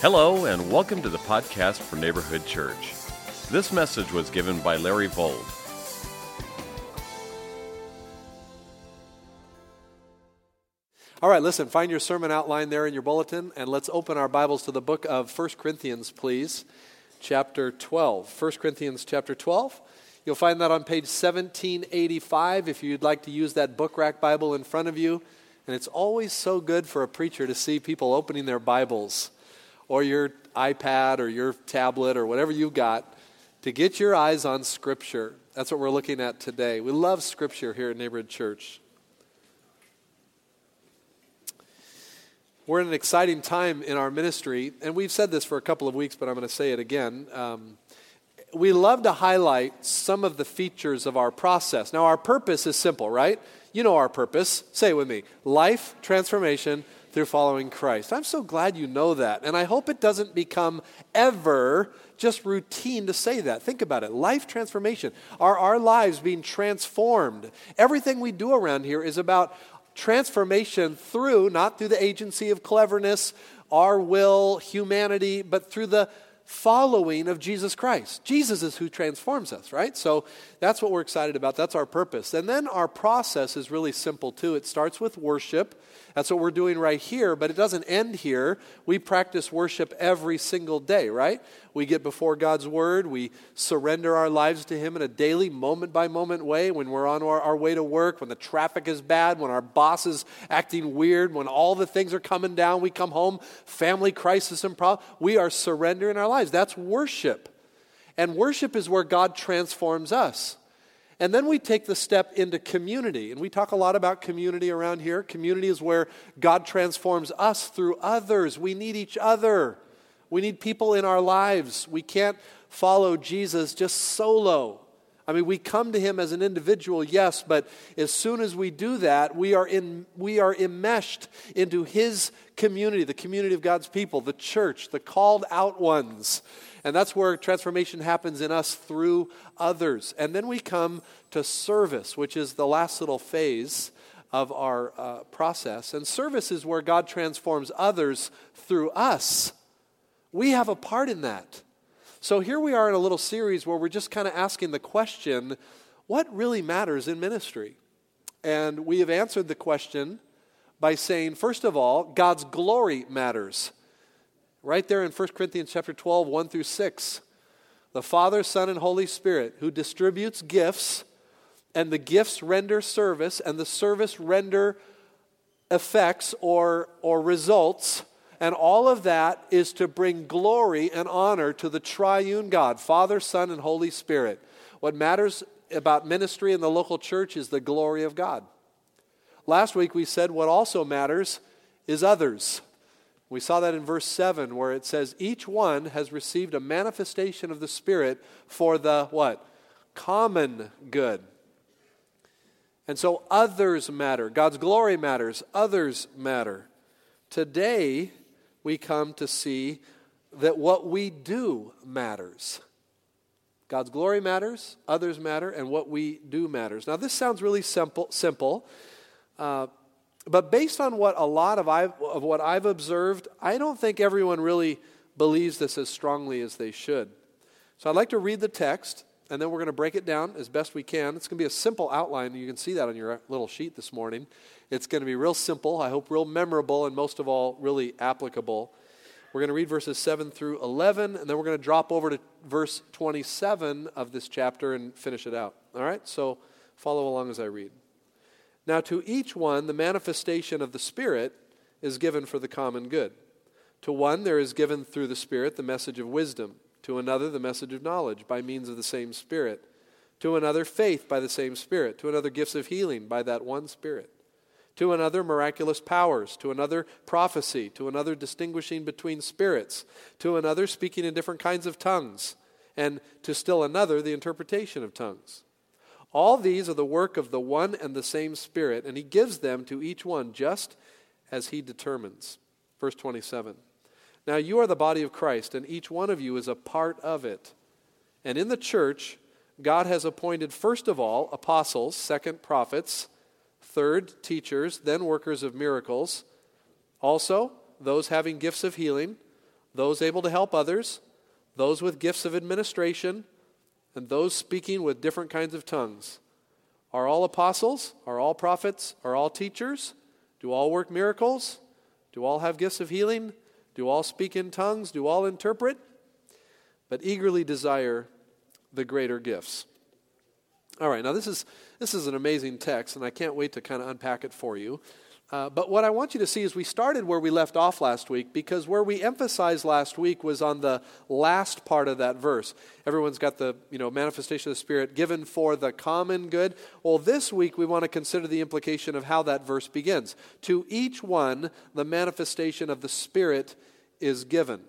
Hello, and welcome to the podcast for Neighborhood Church. This message was given by Larry Vold. All right, listen, find your sermon outline there in your bulletin, and let's open our Bibles to the book of 1 Corinthians, please, chapter 12. 1 Corinthians, chapter 12. You'll find that on page 1785 if you'd like to use that book rack Bible in front of you. And it's always so good for a preacher to see people opening their Bibles or your iPad or your tablet or whatever you've got to get your eyes on Scripture. That's what we're looking at today. We love Scripture here at Neighborhood Church. We're in an exciting time in our ministry, and we've said this for a couple of weeks, but I'm going to say it again. Um, we love to highlight some of the features of our process. Now, our purpose is simple, right? You know our purpose. Say it with me life transformation through following Christ. I'm so glad you know that. And I hope it doesn't become ever just routine to say that. Think about it life transformation. Are our lives being transformed? Everything we do around here is about transformation through, not through the agency of cleverness, our will, humanity, but through the following of Jesus Christ. Jesus is who transforms us, right? So that's what we're excited about. That's our purpose. And then our process is really simple too. It starts with worship. That's what we're doing right here, but it doesn't end here. We practice worship every single day, right? We get before God's Word. We surrender our lives to Him in a daily, moment by moment way when we're on our, our way to work, when the traffic is bad, when our boss is acting weird, when all the things are coming down. We come home, family crisis and problem. We are surrendering our lives. That's worship. And worship is where God transforms us. And then we take the step into community. And we talk a lot about community around here. Community is where God transforms us through others. We need each other, we need people in our lives. We can't follow Jesus just solo. I mean, we come to him as an individual, yes, but as soon as we do that, we are, in, we are enmeshed into his community, the community of God's people, the church, the called out ones. And that's where transformation happens in us through others. And then we come to service, which is the last little phase of our uh, process. And service is where God transforms others through us. We have a part in that. So here we are in a little series where we're just kind of asking the question what really matters in ministry? And we have answered the question by saying, first of all, God's glory matters. Right there in 1 Corinthians chapter 12, 1 through 6. The Father, Son, and Holy Spirit, who distributes gifts, and the gifts render service, and the service render effects or, or results. And all of that is to bring glory and honor to the triune God, Father, Son, and Holy Spirit. What matters about ministry in the local church is the glory of God. Last week we said what also matters is others. We saw that in verse 7 where it says, Each one has received a manifestation of the Spirit for the what? Common good. And so others matter. God's glory matters. Others matter. Today, we come to see that what we do matters. God's glory matters, others matter, and what we do matters. Now, this sounds really simple, simple uh, but based on what a lot of, I've, of what I've observed, I don't think everyone really believes this as strongly as they should. So I'd like to read the text, and then we're going to break it down as best we can. It's going to be a simple outline. You can see that on your uh, little sheet this morning. It's going to be real simple, I hope real memorable, and most of all, really applicable. We're going to read verses 7 through 11, and then we're going to drop over to verse 27 of this chapter and finish it out. All right? So follow along as I read. Now, to each one, the manifestation of the Spirit is given for the common good. To one, there is given through the Spirit the message of wisdom, to another, the message of knowledge by means of the same Spirit, to another, faith by the same Spirit, to another, gifts of healing by that one Spirit, to another, miraculous powers, to another, prophecy, to another, distinguishing between spirits, to another, speaking in different kinds of tongues, and to still another, the interpretation of tongues. All these are the work of the one and the same Spirit, and He gives them to each one just as He determines. Verse 27. Now you are the body of Christ, and each one of you is a part of it. And in the church, God has appointed first of all apostles, second prophets, third teachers, then workers of miracles, also those having gifts of healing, those able to help others, those with gifts of administration, and those speaking with different kinds of tongues. Are all apostles? Are all prophets? Are all teachers? Do all work miracles? Do all have gifts of healing? Do all speak in tongues? Do all interpret? But eagerly desire the greater gifts. All right, now this is, this is an amazing text, and I can't wait to kind of unpack it for you. Uh, but what I want you to see is we started where we left off last week because where we emphasized last week was on the last part of that verse. Everyone's got the you know manifestation of the Spirit given for the common good. Well, this week we want to consider the implication of how that verse begins. To each one, the manifestation of the Spirit is given.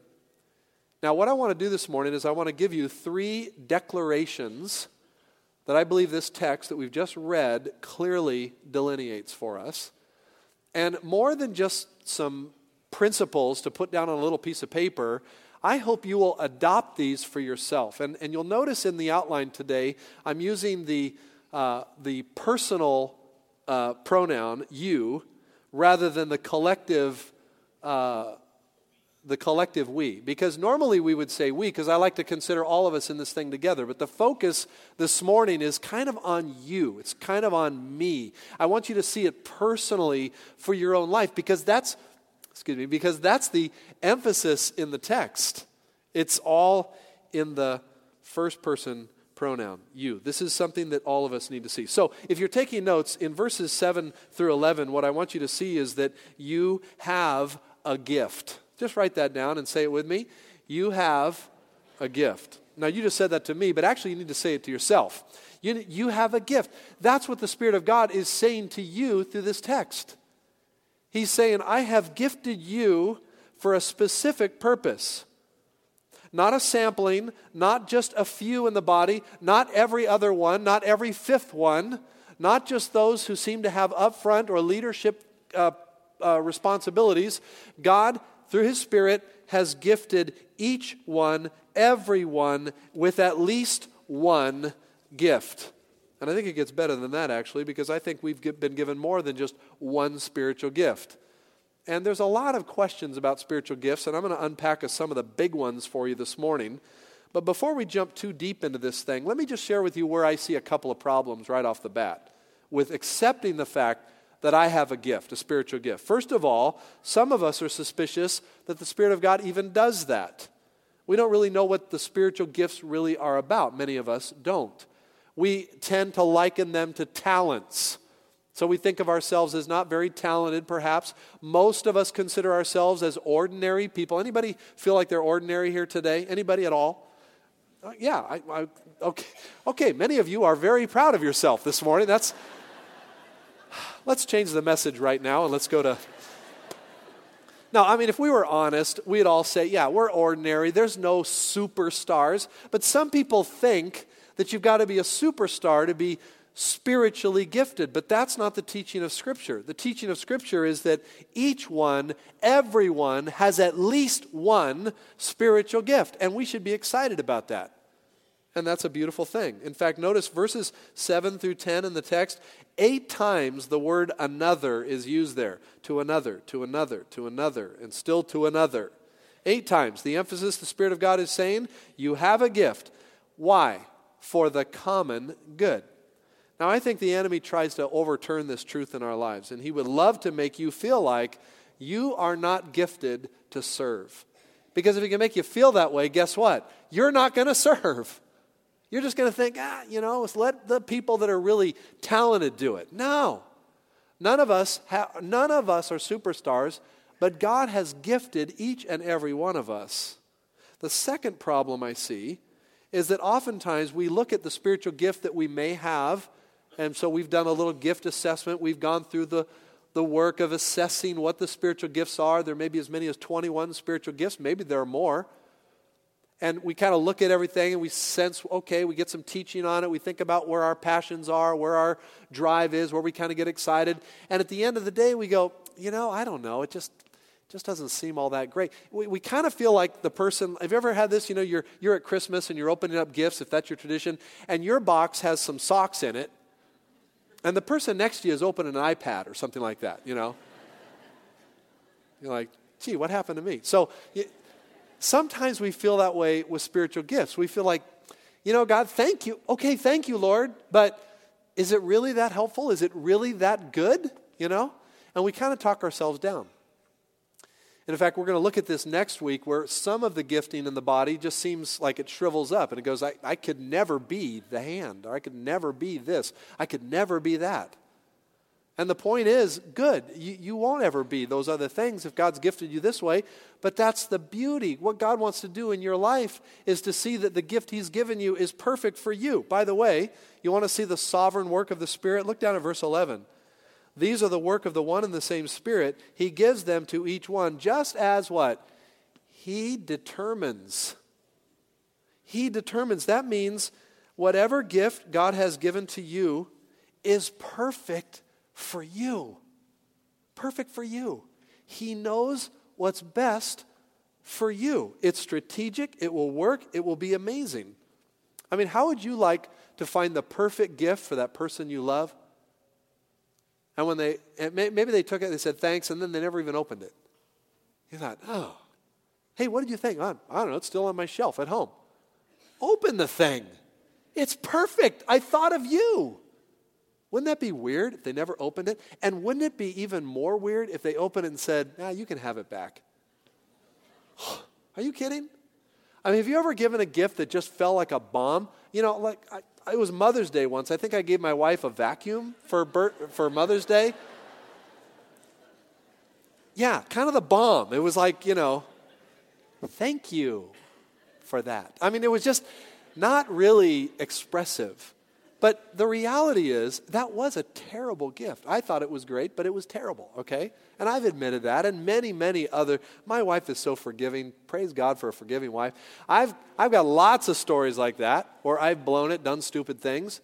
Now, what I want to do this morning is I want to give you three declarations that I believe this text that we've just read clearly delineates for us. And more than just some principles to put down on a little piece of paper, I hope you will adopt these for yourself. And, and you'll notice in the outline today, I'm using the, uh, the personal uh, pronoun, you, rather than the collective uh, the collective we. Because normally we would say we, because I like to consider all of us in this thing together. But the focus this morning is kind of on you, it's kind of on me. I want you to see it personally for your own life, because that's, excuse me, because that's the emphasis in the text. It's all in the first person pronoun, you. This is something that all of us need to see. So, if you're taking notes, in verses 7 through 11, what I want you to see is that you have a gift. Just write that down and say it with me. You have a gift. Now, you just said that to me, but actually, you need to say it to yourself. You, you have a gift. That's what the Spirit of God is saying to you through this text. He's saying, I have gifted you for a specific purpose. Not a sampling, not just a few in the body, not every other one, not every fifth one, not just those who seem to have upfront or leadership uh, uh, responsibilities. God through His Spirit, has gifted each one, everyone, with at least one gift. And I think it gets better than that, actually, because I think we've been given more than just one spiritual gift. And there's a lot of questions about spiritual gifts, and I'm going to unpack some of the big ones for you this morning. But before we jump too deep into this thing, let me just share with you where I see a couple of problems right off the bat with accepting the fact that I have a gift, a spiritual gift. First of all, some of us are suspicious that the Spirit of God even does that. We don't really know what the spiritual gifts really are about. Many of us don't. We tend to liken them to talents. So we think of ourselves as not very talented, perhaps. Most of us consider ourselves as ordinary people. Anybody feel like they're ordinary here today? Anybody at all? Uh, yeah, I, I, okay. Okay, many of you are very proud of yourself this morning. That's let's change the message right now and let's go to. Now, I mean, if we were honest, we'd all say, yeah, we're ordinary. There's no superstars. But some people think that you've got to be a superstar to be spiritually gifted. But that's not the teaching of Scripture. The teaching of Scripture is that each one, everyone, has at least one spiritual gift. And we should be excited about that. And that's a beautiful thing. In fact, notice verses 7 through 10 in the text, eight times the word another is used there. To another, to another, to another, and still to another. Eight times. The emphasis the Spirit of God is saying, you have a gift. Why? For the common good. Now, I think the enemy tries to overturn this truth in our lives, and he would love to make you feel like you are not gifted to serve. Because if he can make you feel that way, guess what? You're not going to serve. You're just going to think, ah, you know, let the people that are really talented do it. No. None of us none of us are superstars, but God has gifted each and every one of us. The second problem I see is that oftentimes we look at the spiritual gift that we may have, and so we've done a little gift assessment. We've gone through the, the work of assessing what the spiritual gifts are. There may be as many as 21 spiritual gifts, maybe there are more and we kind of look at everything and we sense, okay, we get some teaching on it. We think about where our passions are, where our drive is, where we kind of get excited. And at the end of the day, we go, you know, I don't know. It just, just doesn't seem all that great. We, we kind of feel like the person, have you ever had this? You know, you're, you're at Christmas and you're opening up gifts, if that's your tradition, and your box has some socks in it, and the person next to you is opening an iPad or something like that, you know? You're like, gee, what happened to me? So, sometimes we feel that way with spiritual gifts. We feel like, you know, God, thank you. Okay, thank you, Lord. But is it really that helpful? Is it really that good? You know? And we kind of talk ourselves down. And in fact, we're going to look at this next week where some of the gifting in the body just seems like it shrivels up and it goes, I, I could never be the hand, or I could never be this, I could never be that. And the point is, good. You, you won't ever be those other things if God's gifted you this way. But that's the beauty. What God wants to do in your life is to see that the gift He's given you is perfect for you. By the way, you want to see the sovereign work of the Spirit? Look down at verse 11. These are the work of the one and the same Spirit. He gives them to each one just as what? He determines. He determines. That means whatever gift God has given to you is perfect for you. Perfect for you. He knows what's best for you. It's strategic, it will work, it will be amazing. I mean, how would you like to find the perfect gift for that person you love? And when they, maybe they took it, they said thanks, and then they never even opened it. You thought, oh, hey, what did you think? I don't know, it's still on my shelf at home. Open the thing. It's perfect. I thought of you. Wouldn't that be weird if they never opened it? And wouldn't it be even more weird if they opened it and said, ah, you can have it back? Are you kidding? I mean, have you ever given a gift that just fell like a bomb? You know, like I, it was Mother's Day once. I think I gave my wife a vacuum for, Bert, for Mother's Day. Yeah, kind of the bomb. It was like, you know, thank you for that. I mean, it was just not really expressive. But the reality is, that was a terrible gift. I thought it was great, but it was terrible, okay? And I've admitted that, and many, many other. My wife is so forgiving. Praise God for a forgiving wife. I've, I've got lots of stories like that where I've blown it, done stupid things.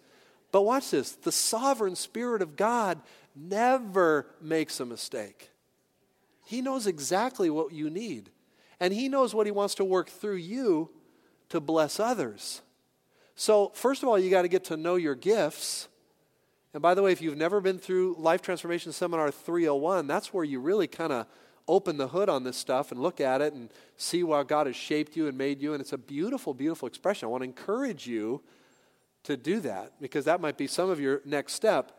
But watch this the sovereign Spirit of God never makes a mistake. He knows exactly what you need, and He knows what He wants to work through you to bless others. So, first of all, you got to get to know your gifts. And by the way, if you've never been through Life Transformation Seminar 301, that's where you really kind of open the hood on this stuff and look at it and see how God has shaped you and made you. And it's a beautiful, beautiful expression. I want to encourage you to do that because that might be some of your next step.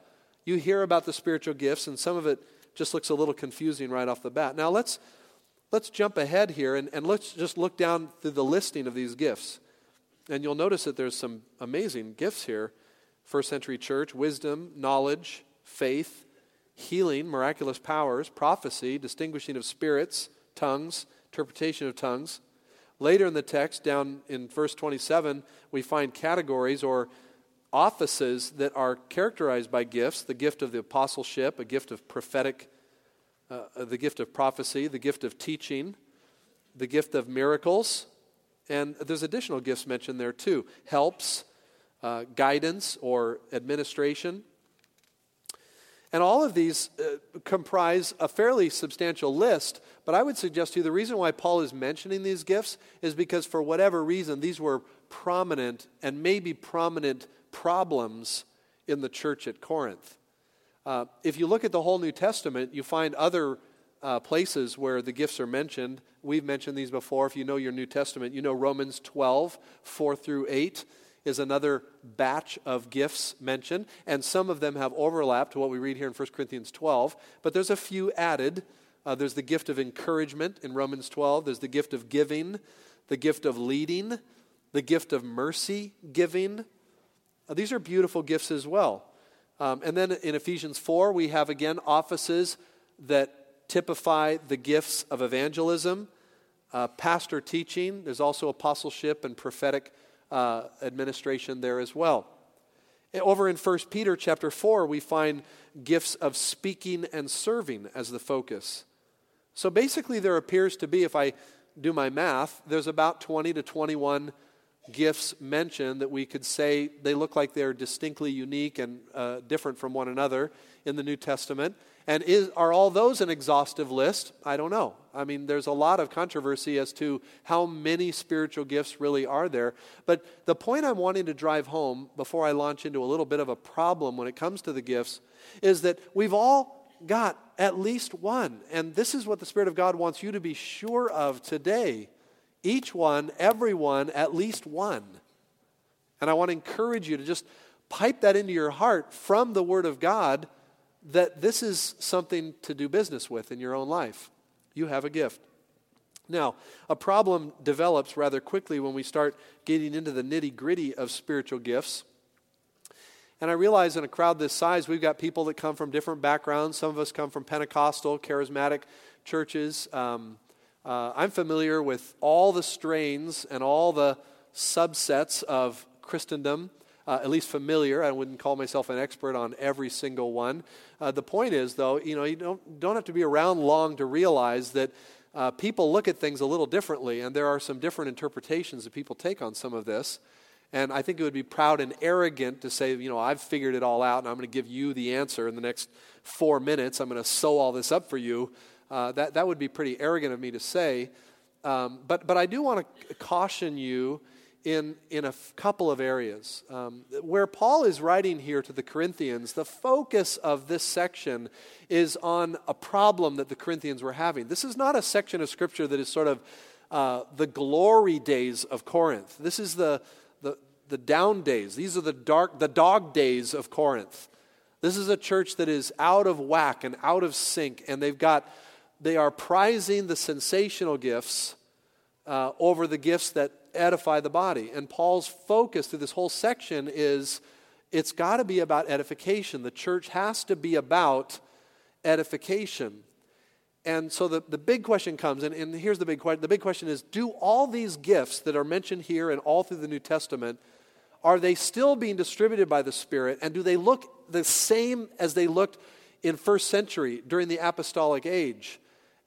You hear about the spiritual gifts, and some of it just looks a little confusing right off the bat. Now, let's, let's jump ahead here and, and let's just look down through the listing of these gifts. And you'll notice that there's some amazing gifts here. First century church wisdom, knowledge, faith, healing, miraculous powers, prophecy, distinguishing of spirits, tongues, interpretation of tongues. Later in the text, down in verse 27, we find categories or offices that are characterized by gifts the gift of the apostleship, a gift of prophetic, uh, the gift of prophecy, the gift of teaching, the gift of miracles, and there's additional gifts mentioned there too helps, uh, guidance, or administration. And all of these uh, comprise a fairly substantial list, but I would suggest to you the reason why Paul is mentioning these gifts is because, for whatever reason, these were prominent and maybe prominent problems in the church at Corinth. Uh, if you look at the whole New Testament, you find other uh, places where the gifts are mentioned. We've mentioned these before. If you know your New Testament, you know Romans 12, 4 through 8 is another batch of gifts mentioned, and some of them have overlap to what we read here in 1 Corinthians 12, but there's a few added. Uh, there's the gift of encouragement in Romans 12, there's the gift of giving, the gift of leading, the gift of mercy giving. Uh, these are beautiful gifts as well. Um, and then in Ephesians 4, we have again offices that typify the gifts of evangelism, uh, pastor teaching. There's also apostleship and prophetic uh, administration there as well. Over in 1 Peter chapter 4, we find gifts of speaking and serving as the focus. So basically, there appears to be, if I do my math, there's about 20 to 21 gifts mentioned that we could say they look like they're distinctly unique and uh, different from one another in the New Testament. And is, are all those an exhaustive list? I don't know. I mean, there's a lot of controversy as to how many spiritual gifts really are there. But the point I'm wanting to drive home before I launch into a little bit of a problem when it comes to the gifts is that we've all got at least one. And this is what the Spirit of God wants you to be sure of today Each one, everyone, at least one. And I want to encourage you to just pipe that into your heart from the Word of God that this is something to do business with in your own life. You have a gift. Now, a problem develops rather quickly when we start getting into the nitty gritty of spiritual gifts. And I realize in a crowd this size, we've got people that come from different backgrounds. Some of us come from Pentecostal, charismatic churches. Um, uh, I'm familiar with all the strains and all the subsets of Christendom, uh, at least familiar. I wouldn't call myself an expert on every single one. Uh, the point is, though, you know, you don't, don't have to be around long to realize that uh, people look at things a little differently, and there are some different interpretations that people take on some of this. And I think it would be proud and arrogant to say, you know, I've figured it all out and I'm going to give you the answer in the next four minutes. I'm going to sew all this up for you. Uh, that, that would be pretty arrogant of me to say. Um, but, but I do want to caution you in, in a f- couple of areas. Um, where Paul is writing here to the Corinthians, the focus of this section is on a problem that the Corinthians were having. This is not a section of Scripture that is sort of uh, the glory days of Corinth. This is the, the, the down days. These are the dark, the dog days of Corinth. This is a church that is out of whack and out of sync, and they've got, they are prizing the sensational gifts uh, over the gifts that edify the body. And Paul's focus through this whole section is it's got to be about edification. The church has to be about edification. And so the, the big question comes, and, and here's the big question. The big question is do all these gifts that are mentioned here and all through the New Testament, are they still being distributed by the Spirit? And do they look the same as they looked in first century during the apostolic age?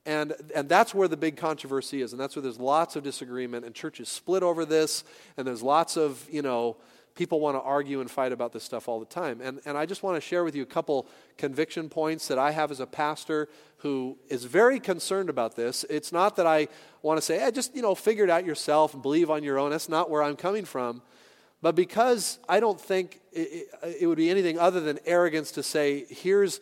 And, and that's where the big controversy is. And that's where there's lots of disagreement, and churches split over this, and there's lots of, you know, people want to argue and fight about this stuff all the time. And, and I just want to share with you a couple conviction points that I have as a pastor who is very concerned about this. It's not that I want to say, hey, just, you know, figure it out yourself and believe on your own. That's not where I'm coming from. But because I don't think it, it, it would be anything other than arrogance to say, here's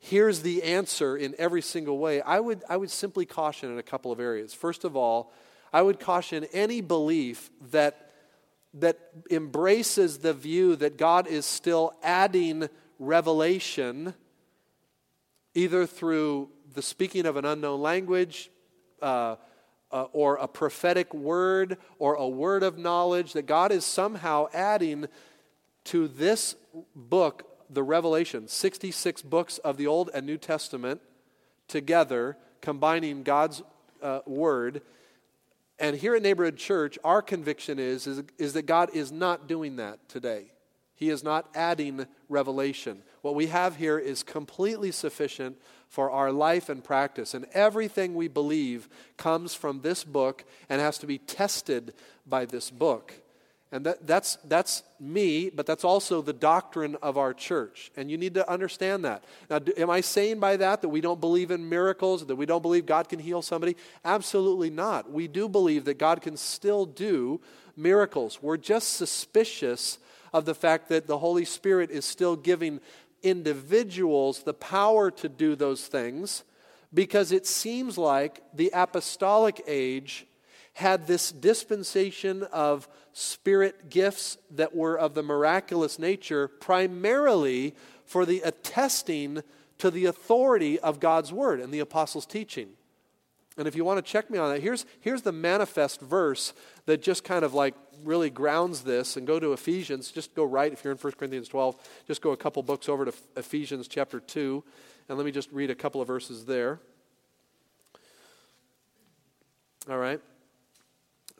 here's the answer in every single way, I would, I would simply caution in a couple of areas. First of all, I would caution any belief that, that embraces the view that God is still adding revelation, either through the speaking of an unknown language, uh, uh, or a prophetic word, or a word of knowledge, that God is somehow adding to this book the Revelation, 66 books of the Old and New Testament together, combining God's uh, Word. And here at Neighborhood Church, our conviction is, is, is that God is not doing that today. He is not adding revelation. What we have here is completely sufficient for our life and practice. And everything we believe comes from this book and has to be tested by this book. And that, that's, that's me, but that's also the doctrine of our church. And you need to understand that. Now, do, am I saying by that that we don't believe in miracles, that we don't believe God can heal somebody? Absolutely not. We do believe that God can still do miracles. We're just suspicious of the fact that the Holy Spirit is still giving individuals the power to do those things because it seems like the apostolic age had this dispensation of spirit gifts that were of the miraculous nature, primarily for the attesting to the authority of God's word and the apostles' teaching. And if you want to check me on that, here's, here's the manifest verse that just kind of like really grounds this. And go to Ephesians. Just go right, if you're in 1 Corinthians 12, just go a couple books over to Ephesians chapter 2. And let me just read a couple of verses there. All right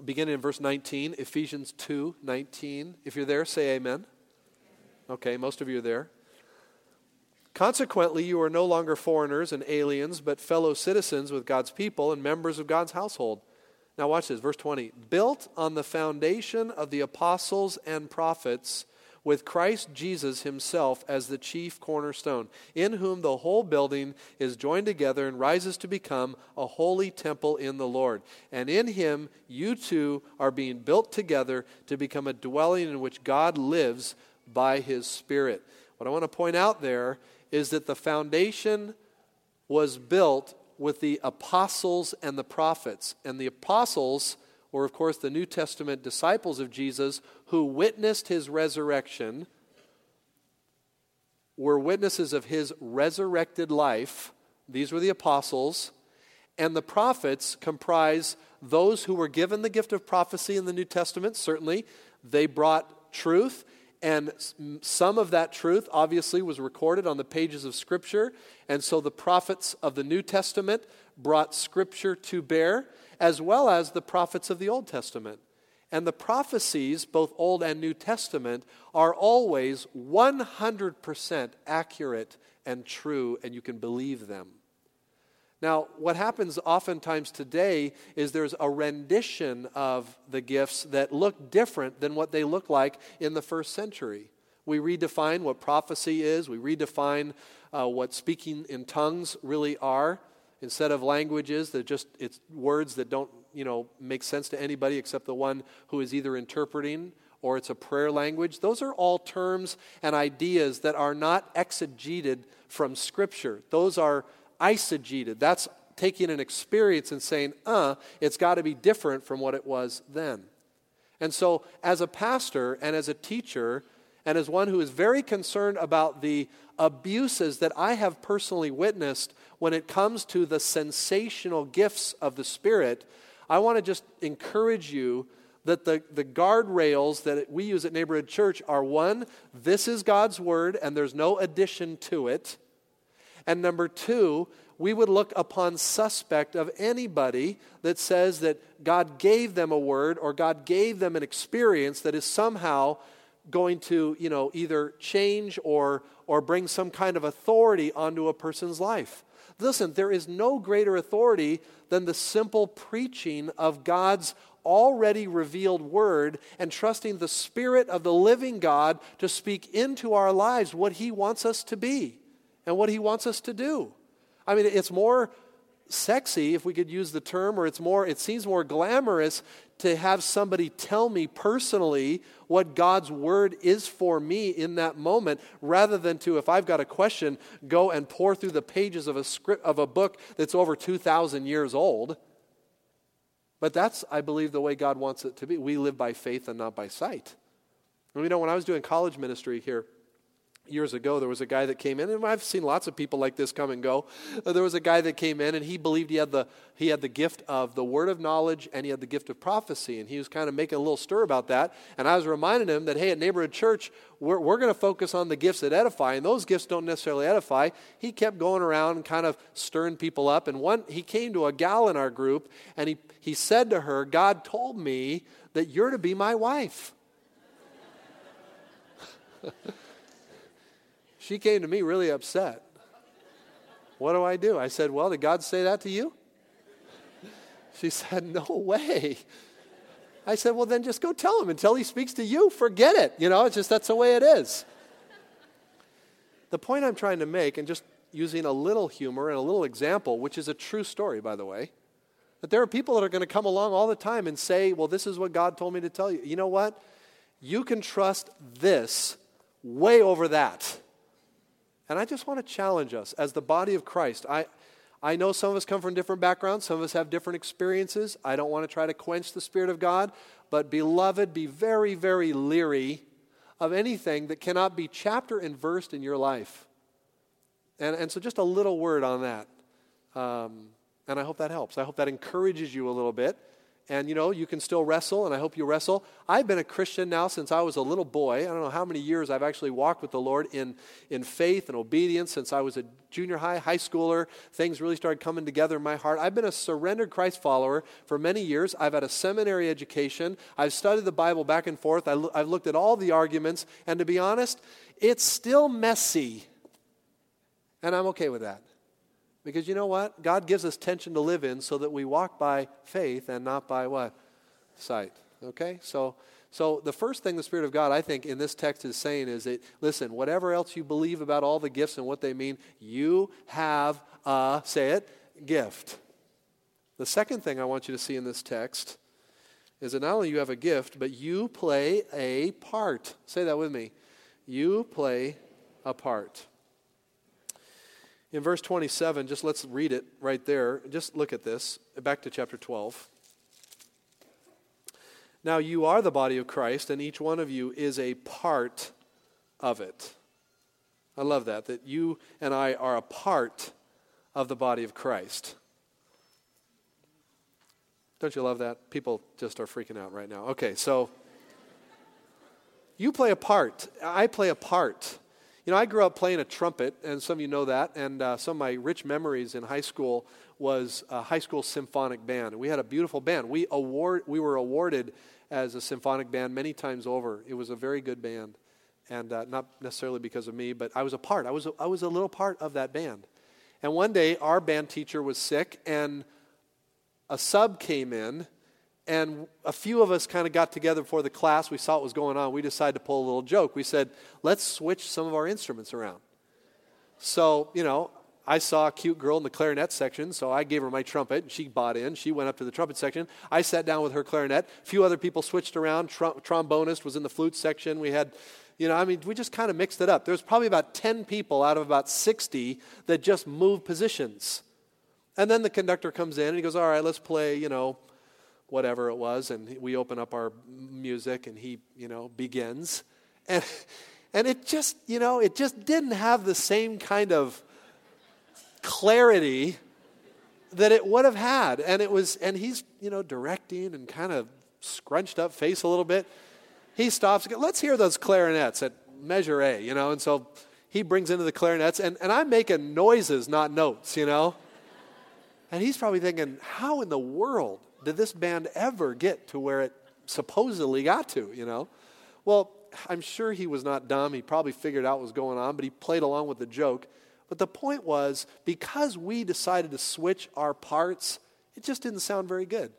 beginning in verse 19, Ephesians 2 19. If you're there, say amen. Okay, most of you are there. Consequently, you are no longer foreigners and aliens, but fellow citizens with God's people and members of God's household. Now, watch this, verse 20. Built on the foundation of the apostles and prophets with Christ Jesus himself as the chief cornerstone, in whom the whole building is joined together and rises to become a holy temple in the Lord. And in him you two are being built together to become a dwelling in which God lives by his Spirit. What I want to point out there is that the foundation was built with the apostles and the prophets. And the apostles were, of course, the New Testament disciples of Jesus who witnessed his resurrection, were witnesses of his resurrected life. These were the apostles. And the prophets comprise those who were given the gift of prophecy in the New Testament, certainly. They brought truth, and some of that truth obviously was recorded on the pages of Scripture. And so the prophets of the New Testament brought Scripture to bear, as well as the prophets of the Old Testament. And the prophecies, both Old and New Testament, are always 100% accurate and true, and you can believe them. Now, what happens oftentimes today is there's a rendition of the gifts that look different than what they look like in the first century. We redefine what prophecy is, we redefine uh, what speaking in tongues really are. Instead of languages that just, it's words that don't, you know, make sense to anybody except the one who is either interpreting or it's a prayer language. Those are all terms and ideas that are not exegeted from Scripture. Those are eisegeted. That's taking an experience and saying, uh, it's got to be different from what it was then. And so, as a pastor and as a teacher, and as one who is very concerned about the abuses that I have personally witnessed when it comes to the sensational gifts of the Spirit, I want to just encourage you that the, the guardrails that we use at Neighborhood Church are one, this is God's Word and there's no addition to it. And number two, we would look upon suspect of anybody that says that God gave them a word or God gave them an experience that is somehow going to, you know, either change or, or bring some kind of authority onto a person's life. Listen, there is no greater authority than the simple preaching of God's already revealed word and trusting the Spirit of the living God to speak into our lives what He wants us to be and what He wants us to do. I mean, it's more sexy, if we could use the term, or it's more, it seems more glamorous to have somebody tell me personally what God's word is for me in that moment, rather than to, if I've got a question, go and pore through the pages of a script of a book that's over 2,000 years old. But that's, I believe, the way God wants it to be. We live by faith and not by sight. And you know, when I was doing college ministry here, years ago, there was a guy that came in, and I've seen lots of people like this come and go. Uh, there was a guy that came in, and he believed he had the he had the gift of the word of knowledge, and he had the gift of prophecy, and he was kind of making a little stir about that. And I was reminding him that hey, at neighborhood church, we're we're going to focus on the gifts that edify, and those gifts don't necessarily edify. He kept going around and kind of stirring people up, and one he came to a gal in our group, and he he said to her, "God told me that you're to be my wife." She came to me really upset. What do I do? I said, Well, did God say that to you? She said, No way. I said, Well, then just go tell him until he speaks to you. Forget it. You know, it's just that's the way it is. The point I'm trying to make, and just using a little humor and a little example, which is a true story, by the way, that there are people that are going to come along all the time and say, Well, this is what God told me to tell you. You know what? You can trust this way over that. And I just want to challenge us as the body of Christ. I, I know some of us come from different backgrounds, some of us have different experiences. I don't want to try to quench the Spirit of God, but beloved, be very, very leery of anything that cannot be chapter and verse in your life. And, and so, just a little word on that. Um, and I hope that helps. I hope that encourages you a little bit and you know you can still wrestle and i hope you wrestle. I've been a christian now since i was a little boy. I don't know how many years i've actually walked with the lord in, in faith and obedience since i was a junior high high schooler. Things really started coming together in my heart. I've been a surrendered christ follower for many years. I've had a seminary education. I've studied the bible back and forth. I, i've looked at all the arguments. And to be honest it's still messy. And i'm okay with that because you know what? God gives us tension to live in so that we walk by faith and not by what? Sight. Okay? So so the first thing the Spirit of God, I think, in this text is saying is that, listen, whatever else you believe about all the gifts and what they mean, you have a, say it, gift. The second thing I want you to see in this text is that not only you have a gift, but you play a part. Say that with me. You play a part. In verse 27, just let's read it right there. Just look at this. Back to chapter 12. Now, you are the body of Christ, and each one of you is a part of it. I love that, that you and I are a part of the body of Christ. Don't you love that? People just are freaking out right now. Okay, so you play a part. I play a part. You know, I grew up playing a trumpet, and some of you know that. And uh, some of my rich memories in high school was a high school symphonic band. We had a beautiful band. We award we were awarded as a symphonic band many times over. It was a very good band, and uh, not necessarily because of me, but I was a part. I was a, I was a little part of that band. And one day, our band teacher was sick, and a sub came in, and a few of us kind of got together before the class. We saw what was going on. We decided to pull a little joke. We said, let's switch some of our instruments around. So, you know, I saw a cute girl in the clarinet section, so I gave her my trumpet, and she bought in. She went up to the trumpet section. I sat down with her clarinet. A few other people switched around. Trom- trombonist was in the flute section. We had, you know, I mean, we just kind of mixed it up. There was probably about 10 people out of about 60 that just moved positions. And then the conductor comes in and he goes, All right, let's play, you know, whatever it was. And we open up our music and he, you know, begins. And, and it just, you know, it just didn't have the same kind of clarity that it would have had. And it was, and he's, you know, directing and kind of scrunched up face a little bit. He stops, let's hear those clarinets at measure A, you know, and so he brings into the clarinets, and, and I'm making noises, not notes, you know. And he's probably thinking, how in the world did this band ever get to where it supposedly got to, you know? Well, I'm sure he was not dumb. He probably figured out what was going on, but he played along with the joke. But the point was, because we decided to switch our parts, it just didn't sound very good.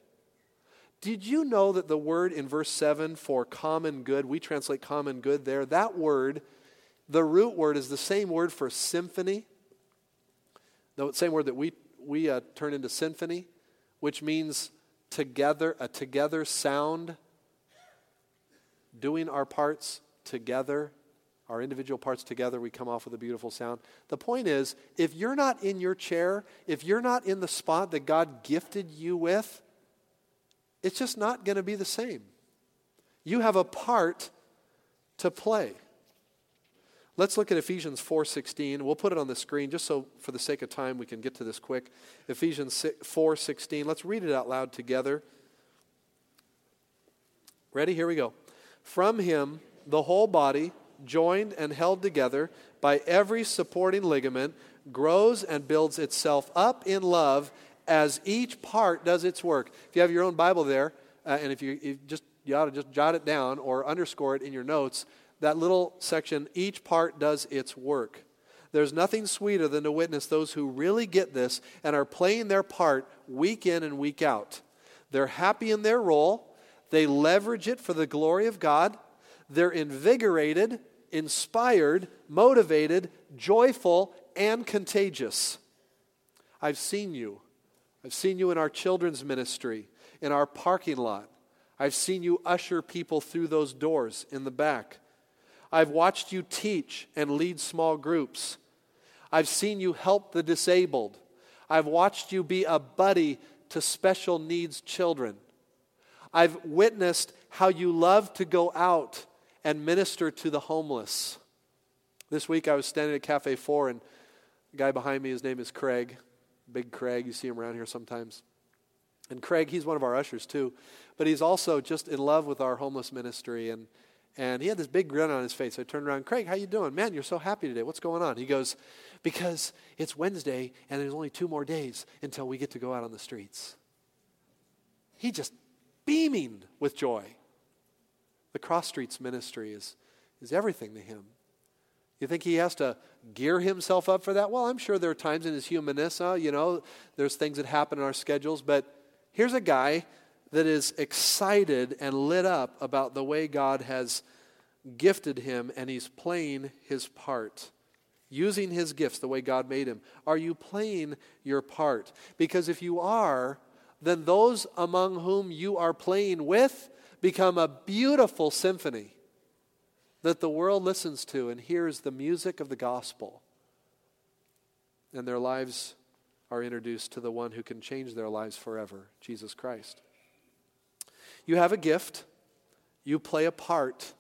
Did you know that the word in verse 7 for common good, we translate common good there, that word, the root word is the same word for symphony, the same word that we, we uh, turn into symphony, which means together, a together sound, doing our parts together our individual parts together, we come off with a beautiful sound. The point is, if you're not in your chair, if you're not in the spot that God gifted you with, it's just not going to be the same. You have a part to play. Let's look at Ephesians 4:16. We'll put it on the screen just so for the sake of time we can get to this quick. Ephesians 4:16. Let's read it out loud together. Ready? Here we go. From him the whole body joined and held together by every supporting ligament, grows and builds itself up in love as each part does its work. If you have your own Bible there, uh, and if you, you just you ought to just jot it down or underscore it in your notes, that little section, each part does its work. There's nothing sweeter than to witness those who really get this and are playing their part week in and week out. They're happy in their role, they leverage it for the glory of God, they're invigorated, inspired, motivated, joyful, and contagious. I've seen you. I've seen you in our children's ministry, in our parking lot. I've seen you usher people through those doors in the back. I've watched you teach and lead small groups. I've seen you help the disabled. I've watched you be a buddy to special needs children. I've witnessed how you love to go out and minister to the homeless. This week I was standing at Cafe 4, and the guy behind me, his name is Craig. Big Craig, you see him around here sometimes. And Craig, he's one of our ushers too, but he's also just in love with our homeless ministry. And, and he had this big grin on his face. I turned around, Craig, how you doing? Man, you're so happy today. What's going on? He goes, because it's Wednesday and there's only two more days until we get to go out on the streets. He just beaming with joy. The Cross Streets ministry is, is everything to him. You think he has to gear himself up for that? Well, I'm sure there are times in his humanness, uh, you know, there's things that happen in our schedules, but here's a guy that is excited and lit up about the way God has gifted him and he's playing his part. Using his gifts the way God made him. Are you playing your part? Because if you are, then those among whom you are playing with become a beautiful symphony that the world listens to and hears the music of the gospel. And their lives are introduced to the one who can change their lives forever, Jesus Christ. You have a gift. You play a part.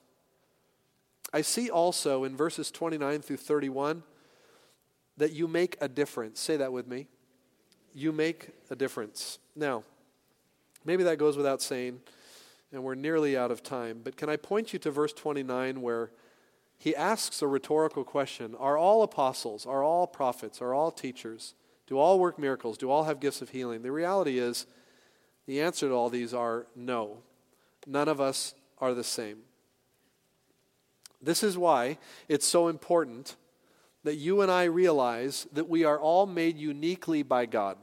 I see also in verses 29 through 31 that you make a difference. Say that with me. You make a difference. Now, maybe that goes without saying, and we're nearly out of time, but can I point you to verse 29 where he asks a rhetorical question Are all apostles, are all prophets, are all teachers? Do all work miracles? Do all have gifts of healing? The reality is, the answer to all these are no. None of us are the same. This is why it's so important that you and I realize that we are all made uniquely by God.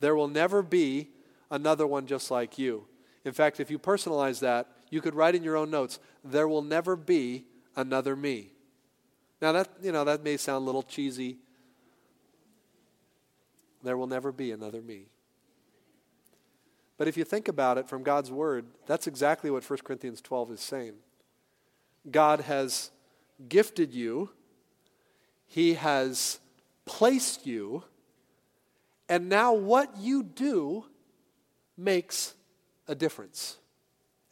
There will never be another one just like you. In fact, if you personalize that, you could write in your own notes, there will never be another me. Now that, you know, that may sound a little cheesy. There will never be another me. But if you think about it from God's word, that's exactly what 1 Corinthians 12 is saying. God has gifted you, He has placed you, and now what you do makes a difference.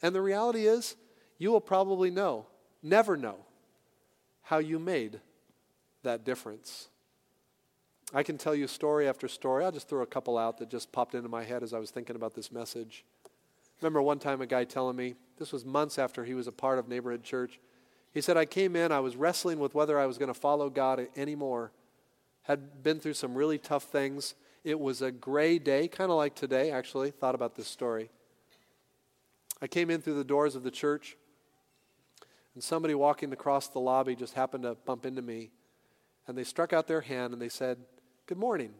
And the reality is, you will probably know never know how you made that difference. I can tell you story after story. I'll just throw a couple out that just popped into my head as I was thinking about this message. Remember one time a guy telling me, this was months after he was a part of neighborhood church. He said, I came in, I was wrestling with whether I was going to follow God anymore. Had been through some really tough things. It was a gray day, kind of like today, actually. Thought about this story. I came in through the doors of the church. And somebody walking across the lobby just happened to bump into me. And they struck out their hand and they said, Good morning.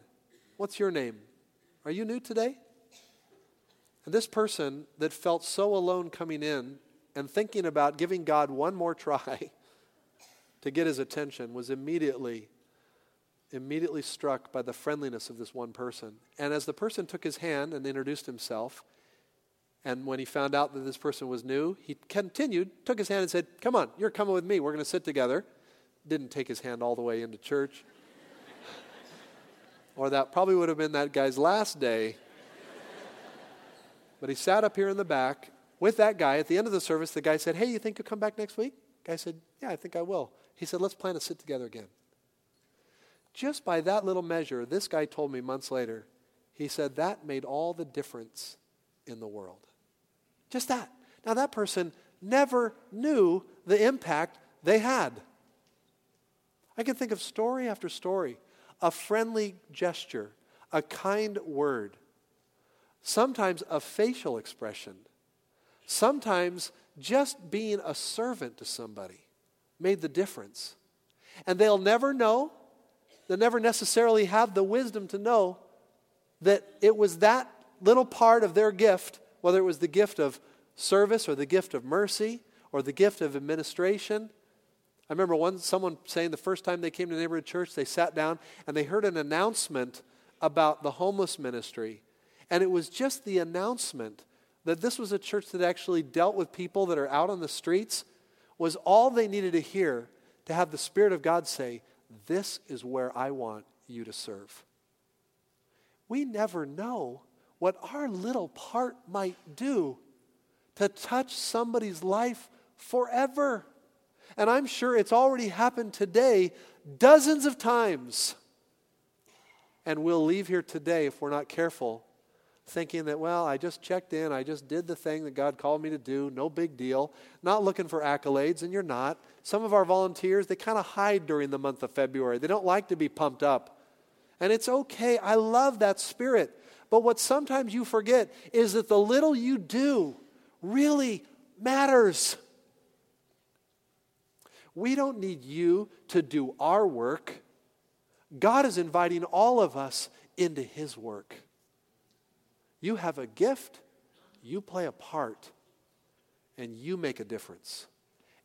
What's your name? Are you new today? And this person that felt so alone coming in and thinking about giving God one more try to get his attention was immediately immediately struck by the friendliness of this one person. And as the person took his hand and introduced himself, and when he found out that this person was new, he continued, took his hand and said, Come on, you're coming with me. We're going to sit together. Didn't take his hand all the way into church. Or that probably would have been that guy's last day. but he sat up here in the back with that guy. At the end of the service, the guy said, Hey, you think you'll come back next week? The guy said, Yeah, I think I will. He said, Let's plan to sit together again. Just by that little measure, this guy told me months later, he said, That made all the difference in the world. Just that. Now, that person never knew the impact they had. I can think of story after story a friendly gesture, a kind word, sometimes a facial expression, sometimes just being a servant to somebody made the difference. And they'll never know, they'll never necessarily have the wisdom to know that it was that little part of their gift whether it was the gift of service or the gift of mercy or the gift of administration. I remember one, someone saying the first time they came to the neighborhood church, they sat down and they heard an announcement about the homeless ministry. And it was just the announcement that this was a church that actually dealt with people that are out on the streets was all they needed to hear to have the Spirit of God say, This is where I want you to serve. We never know what our little part might do to touch somebody's life forever. And I'm sure it's already happened today dozens of times. And we'll leave here today, if we're not careful, thinking that, well, I just checked in, I just did the thing that God called me to do, no big deal, not looking for accolades, and you're not. Some of our volunteers, they kind of hide during the month of February. They don't like to be pumped up. And it's okay. I love that spirit. But what sometimes you forget is that the little you do really matters. We don't need you to do our work. God is inviting all of us into His work. You have a gift, you play a part, and you make a difference.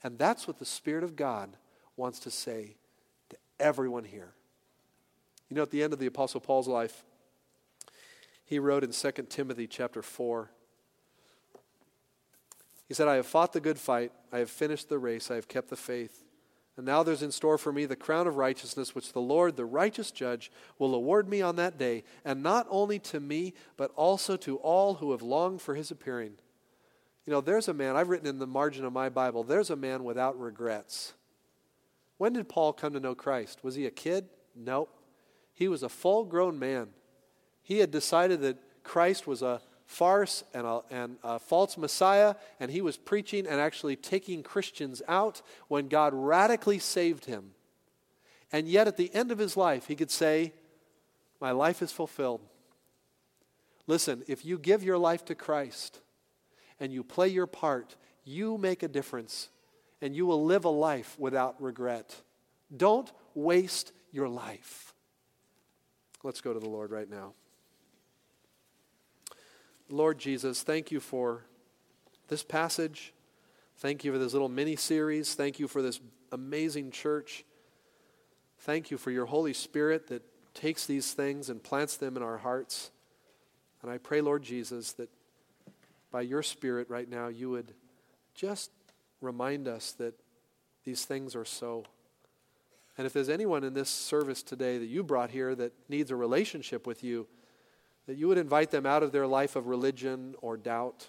And that's what the Spirit of God wants to say to everyone here. You know, at the end of the Apostle Paul's life, he wrote in 2 Timothy chapter 4. He said, I have fought the good fight, I have finished the race, I have kept the faith. And now there's in store for me the crown of righteousness, which the Lord, the righteous judge, will award me on that day, and not only to me, but also to all who have longed for his appearing. You know, there's a man, I've written in the margin of my Bible, there's a man without regrets. When did Paul come to know Christ? Was he a kid? Nope. He was a full grown man. He had decided that Christ was a farce and a, and a false Messiah, and he was preaching and actually taking Christians out when God radically saved him. And yet, at the end of his life, he could say, My life is fulfilled. Listen, if you give your life to Christ and you play your part, you make a difference and you will live a life without regret. Don't waste your life. Let's go to the Lord right now. Lord Jesus, thank you for this passage. Thank you for this little mini series. Thank you for this amazing church. Thank you for your Holy Spirit that takes these things and plants them in our hearts. And I pray, Lord Jesus, that by your Spirit right now, you would just remind us that these things are so. And if there's anyone in this service today that you brought here that needs a relationship with you, that you would invite them out of their life of religion or doubt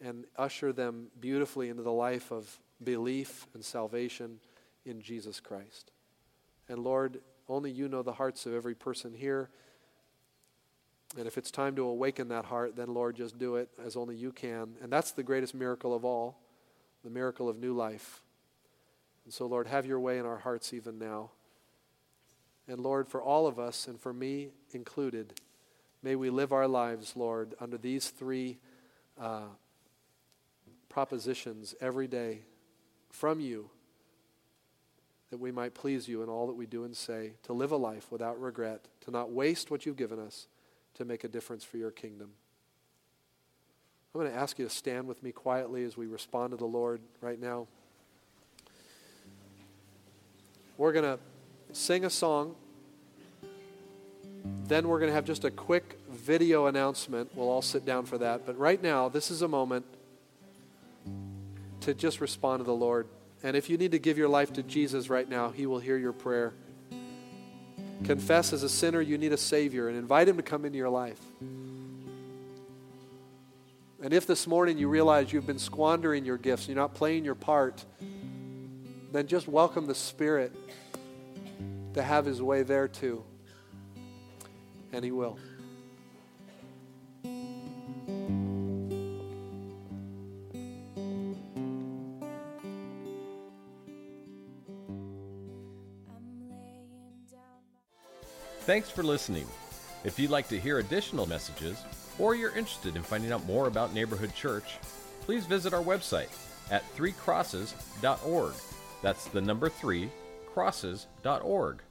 and usher them beautifully into the life of belief and salvation in Jesus Christ. And Lord, only you know the hearts of every person here. And if it's time to awaken that heart, then Lord, just do it as only you can. And that's the greatest miracle of all the miracle of new life. And so, Lord, have your way in our hearts even now. And Lord, for all of us, and for me included, may we live our lives, Lord, under these three uh, propositions every day from you that we might please you in all that we do and say, to live a life without regret, to not waste what you've given us, to make a difference for your kingdom. I'm going to ask you to stand with me quietly as we respond to the Lord right now. We're going to sing a song. Then we're going to have just a quick video announcement. We'll all sit down for that. But right now, this is a moment to just respond to the Lord. And if you need to give your life to Jesus right now, He will hear your prayer. Confess as a sinner you need a Savior and invite Him to come into your life. And if this morning you realize you've been squandering your gifts, you're not playing your part, then just welcome the Spirit to have His way there too. And He will. Thanks for listening. If you'd like to hear additional messages, or you're interested in finding out more about Neighborhood Church, please visit our website at threecrosses.org. That's the number three, crosses.org.